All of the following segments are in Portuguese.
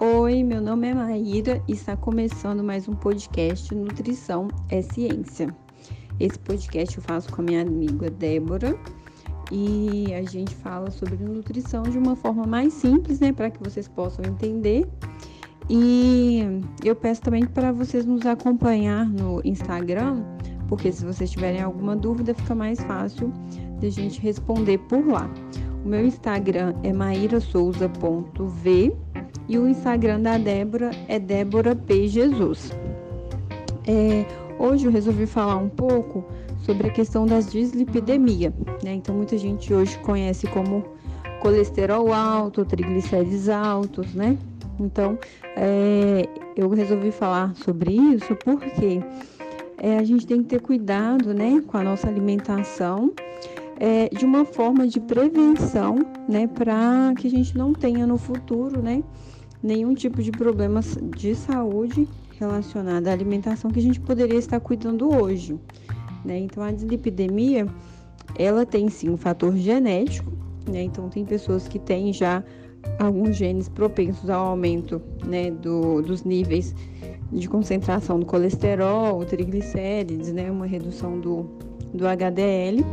Oi, meu nome é Maíra e está começando mais um podcast Nutrição é Ciência. Esse podcast eu faço com a minha amiga Débora e a gente fala sobre nutrição de uma forma mais simples, né, para que vocês possam entender. E eu peço também para vocês nos acompanhar no Instagram, porque se vocês tiverem alguma dúvida, fica mais fácil de a gente responder por lá. O meu Instagram é mairasouza.v e o Instagram da Débora é Débora P. Jesus. É, hoje eu resolvi falar um pouco sobre a questão das dislipidemia. Né? Então, muita gente hoje conhece como colesterol alto, triglicérides altos, né? Então, é, eu resolvi falar sobre isso porque é, a gente tem que ter cuidado, né, com a nossa alimentação é, de uma forma de prevenção, né, para que a gente não tenha no futuro, né, nenhum tipo de problemas de saúde relacionado à alimentação que a gente poderia estar cuidando hoje. Né? Então, a dislipidemia, ela tem sim um fator genético, né? Então, tem pessoas que têm já alguns genes propensos ao aumento né, do, dos níveis de concentração do colesterol, triglicérides, né, uma redução do, do HDL,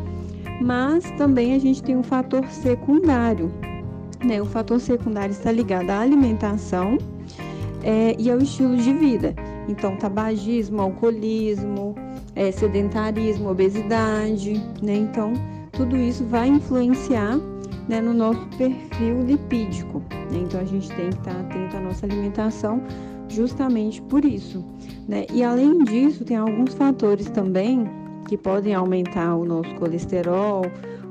mas também a gente tem um fator secundário, né? O fator secundário está ligado à alimentação é, e ao estilo de vida. Então, tabagismo, alcoolismo, é, sedentarismo, obesidade, né? Então, tudo isso vai influenciar né, no nosso perfil lipídico. Né? Então, a gente tem que estar atento à nossa alimentação justamente por isso. Né? E além disso, tem alguns fatores também que podem aumentar o nosso colesterol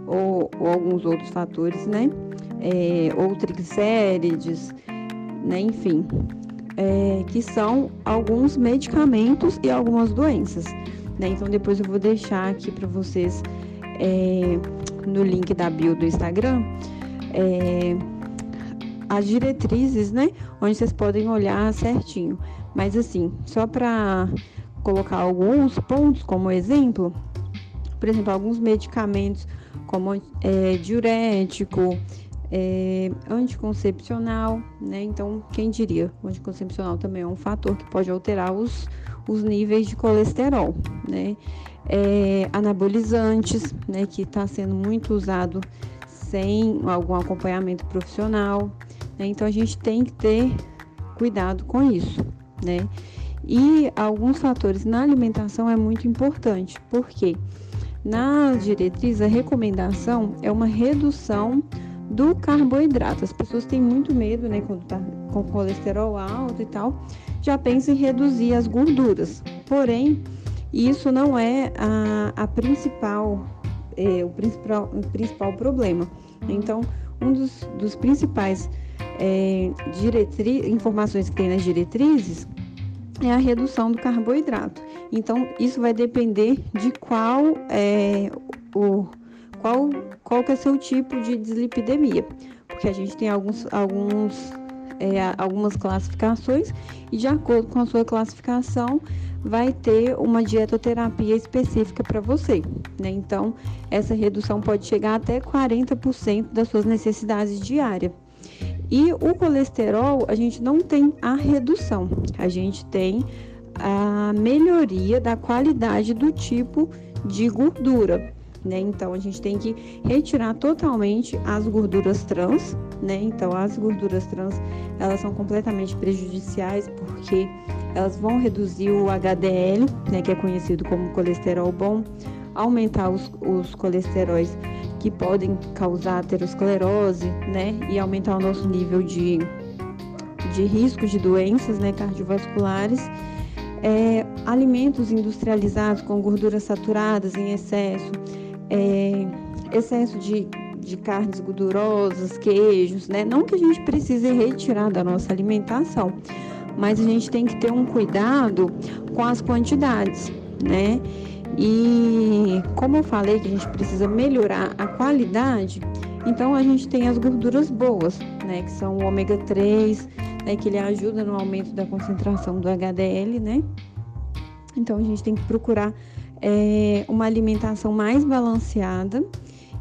ou, ou alguns outros fatores, né? É, ou triglicérides, né, enfim, é, que são alguns medicamentos e algumas doenças. Né? Então depois eu vou deixar aqui para vocês é, no link da bio do Instagram é, as diretrizes, né? Onde vocês podem olhar certinho. Mas assim, só para colocar alguns pontos como exemplo, por exemplo, alguns medicamentos como é, diurético, é, anticoncepcional, né? Então, quem diria? O anticoncepcional também é um fator que pode alterar os, os níveis de colesterol, né? É, anabolizantes, né? Que está sendo muito usado sem algum acompanhamento profissional, né? Então, a gente tem que ter cuidado com isso, né? E alguns fatores na alimentação é muito importante, porque na diretriz a recomendação é uma redução do carboidrato. As pessoas têm muito medo, né, quando tá com colesterol alto e tal, já pensam em reduzir as gorduras. Porém, isso não é a, a principal, é, o principal, o principal problema. Então, um dos, dos principais é, informações que tem nas diretrizes é a redução do carboidrato. Então, isso vai depender de qual é o qual, qual que é seu tipo de dislipidemia, porque a gente tem alguns, alguns, é, algumas classificações e de acordo com a sua classificação vai ter uma dietoterapia específica para você, né? Então, essa redução pode chegar até 40% das suas necessidades diárias. E o colesterol, a gente não tem a redução, a gente tem a melhoria da qualidade do tipo de gordura né? Então a gente tem que retirar totalmente as gorduras trans, né? Então as gorduras trans, elas são completamente prejudiciais porque elas vão reduzir o HDL, né, que é conhecido como colesterol bom, aumentar os, os colesteróis que podem causar aterosclerose, né, e aumentar o nosso nível de, de risco de doenças, né, cardiovasculares. É, alimentos industrializados com gorduras saturadas em excesso, é, excesso de, de carnes gordurosas, queijos, né? Não que a gente precise retirar da nossa alimentação, mas a gente tem que ter um cuidado com as quantidades, né? E como eu falei que a gente precisa melhorar a qualidade, então a gente tem as gorduras boas, né? Que são o ômega 3, né? Que ele ajuda no aumento da concentração do HDL, né? Então a gente tem que procurar é, uma alimentação mais balanceada.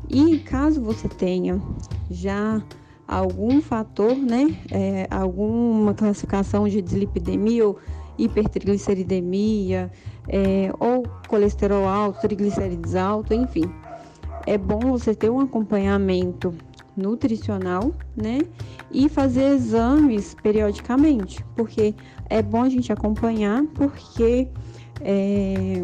E caso você tenha já algum fator, né, é, alguma classificação de dislipidemia ou hipertrigliceridemia, é, ou colesterol alto, triglicérides alto, enfim. É bom você ter um acompanhamento nutricional, né? E fazer exames periodicamente, porque é bom a gente acompanhar, porque é,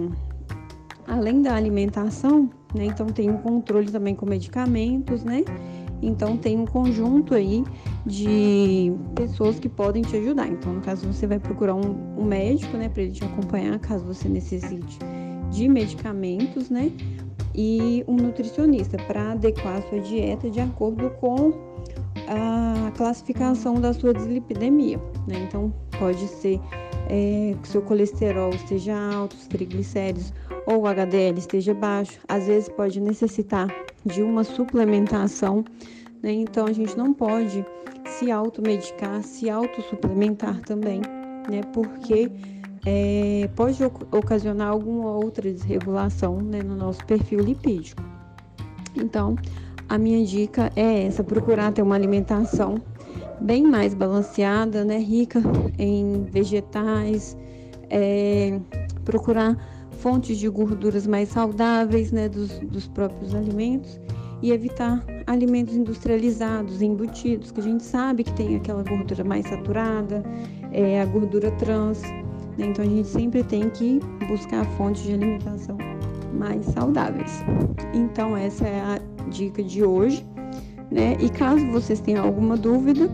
além da alimentação, né? Então tem um controle também com medicamentos, né? Então tem um conjunto aí de pessoas que podem te ajudar. Então, no caso, você vai procurar um, um médico, né, para ele te acompanhar, caso você necessite de medicamentos, né? E um nutricionista para adequar a sua dieta de acordo com a classificação da sua dislipidemia, né? Então, pode ser é, que seu colesterol esteja alto, os triglicéridos ou o HDL esteja baixo. Às vezes pode necessitar de uma suplementação, né? Então a gente não pode se automedicar, se autossuplementar também, né? Porque é, pode ocasionar alguma outra desregulação né, no nosso perfil lipídico. Então, a minha dica é essa: procurar ter uma alimentação bem mais balanceada, né, rica em vegetais, é, procurar fontes de gorduras mais saudáveis, né, dos, dos próprios alimentos e evitar alimentos industrializados, embutidos, que a gente sabe que tem aquela gordura mais saturada, é, a gordura trans. Né? Então a gente sempre tem que buscar fontes de alimentação mais saudáveis. Então essa é a dica de hoje, né? E caso vocês tenham alguma dúvida,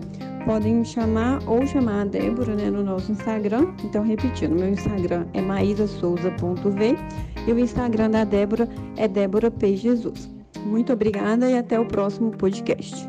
podem me chamar ou chamar a Débora né, no nosso Instagram. Então, repetindo, meu Instagram é maísasouza.v e o Instagram da Débora é Débora P. Jesus. Muito obrigada e até o próximo podcast.